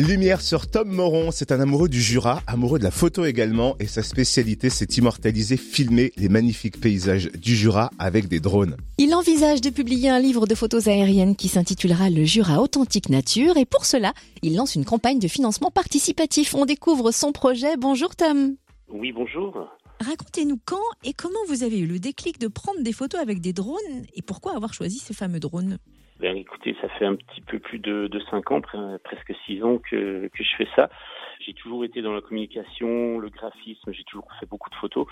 Lumière sur Tom Moron, c'est un amoureux du Jura, amoureux de la photo également, et sa spécialité c'est immortaliser, filmer les magnifiques paysages du Jura avec des drones. Il envisage de publier un livre de photos aériennes qui s'intitulera Le Jura authentique nature, et pour cela, il lance une campagne de financement participatif. On découvre son projet. Bonjour Tom. Oui, bonjour. Racontez-nous quand et comment vous avez eu le déclic de prendre des photos avec des drones et pourquoi avoir choisi ces fameux drones ben, écoutez, ça fait un petit peu plus de, de 5 ans, presque 6 ans que, je fais ça. J'ai toujours été dans la communication, le graphisme, j'ai toujours fait beaucoup de photos.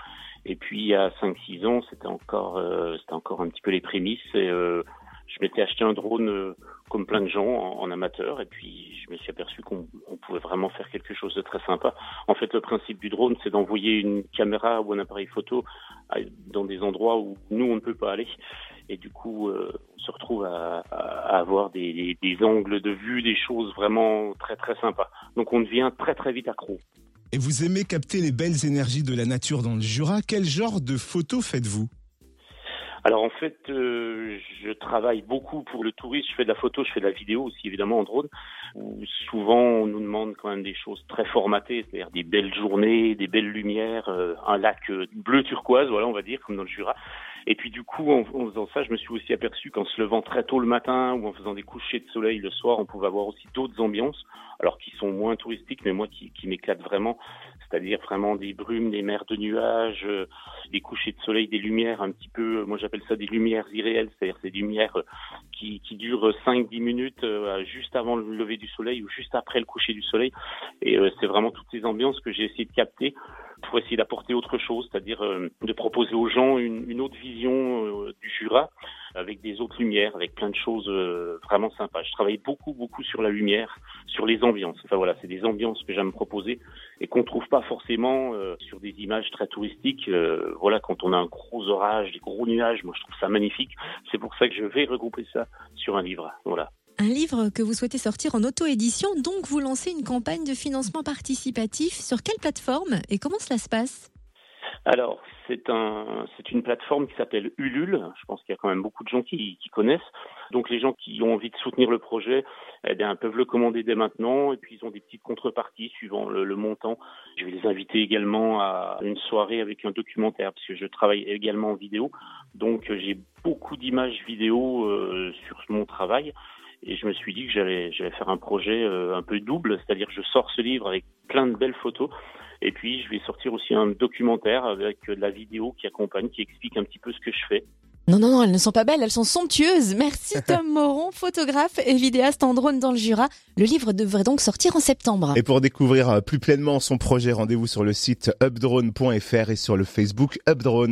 Et puis il y a 5-6 ans, c'était encore, euh, encore un petit peu les prémices. Euh, je m'étais acheté un drone euh, comme plein de gens en, amateur et puis je me suis aperçu qu'on pouvait vraiment faire quelque chose de très sympa. En fait, le principe du drone, c'est d'envoyer une caméra ou un appareil photo dans des endroits où nous, on ne peut pas aller. Et du coup, euh, on se retrouve à, avoir des, des, angles de vue, des choses vraiment très très sympas. Donc on devient très très vite accro. Et vous aimez capter les belles énergies de la nature dans le Jura. Quel genre de photos faites-vous? Alors en fait, euh, travaille beaucoup pour le tourisme. Je fais de la photo, je fais de la vidéo aussi évidemment en drone. Où souvent on nous demande quand même des choses très formatées, c'est-à-dire des belles journées, des belles lumières, euh, un lac euh, bleu turquoise, voilà on va dire comme dans le Jura. Et puis du coup, en, faisant ça, je me suis aussi aperçu qu'en se levant très tôt le matin ou en faisant des couchers de soleil le soir, on pouvait avoir aussi d'autres ambiances, alors qui sont moins touristiques, mais moi qui, qui m'éclatent vraiment, c'est-à-dire vraiment des brumes, des mers de nuages, euh, des couchers de soleil, des lumières un petit peu, moi j'appelle ça des lumières irréelles, c'est-à-dire ces lumières euh, qui, durent 5-10 minutes euh, juste avant le lever du soleil ou juste après le coucher du soleil. Et c'est vraiment toutes ces ambiances que j'ai essayé de capter pour essayer d'apporter autre chose, c'est-à-dire euh, de proposer aux gens une, une autre vision euh, du Jura avec des autres lumières, avec plein de choses euh, vraiment sympas. Je travaille beaucoup, beaucoup sur la lumière, sur les ambiances. Enfin voilà, c'est des ambiances que j'aime proposer et qu'on trouve pas forcément sur des images très touristiques. voilà, quand on a un gros orage, des gros nuages, moi je trouve ça magnifique. C'est pour ça que je vais regrouper ça sur un livre. Voilà. Un livre que vous souhaitez sortir en auto-édition, donc vous lancez une campagne de financement participatif. Sur quelle plateforme et comment cela se passe? Alors, c'est un, c'est une plateforme qui s'appelle Ulule. Je pense qu'il y a quand même beaucoup de gens qui, qui, connaissent. Donc, les gens qui ont envie de soutenir le projet, eh bien, peuvent le commander dès maintenant. Et puis, ils ont des petites contreparties suivant le, le, montant. Je vais les inviter également à une soirée avec un documentaire, parce que je travaille également en vidéo. Donc, j'ai beaucoup d'images vidéo euh, sur mon travail. Et je me suis dit que j'allais, j'allais faire un projet euh, un peu double, c'est-à-dire que je sors ce livre avec plein de belles photos. Et puis, je vais sortir aussi un documentaire avec de la vidéo qui accompagne, qui explique un petit peu ce que je fais. Non, non, non, elles ne sont pas belles, elles sont somptueuses. Merci Tom Moron, photographe et vidéaste en drone dans le Jura. Le livre devrait donc sortir en septembre. Et pour découvrir plus pleinement son projet, rendez-vous sur le site updrone.fr et sur le Facebook Updrone.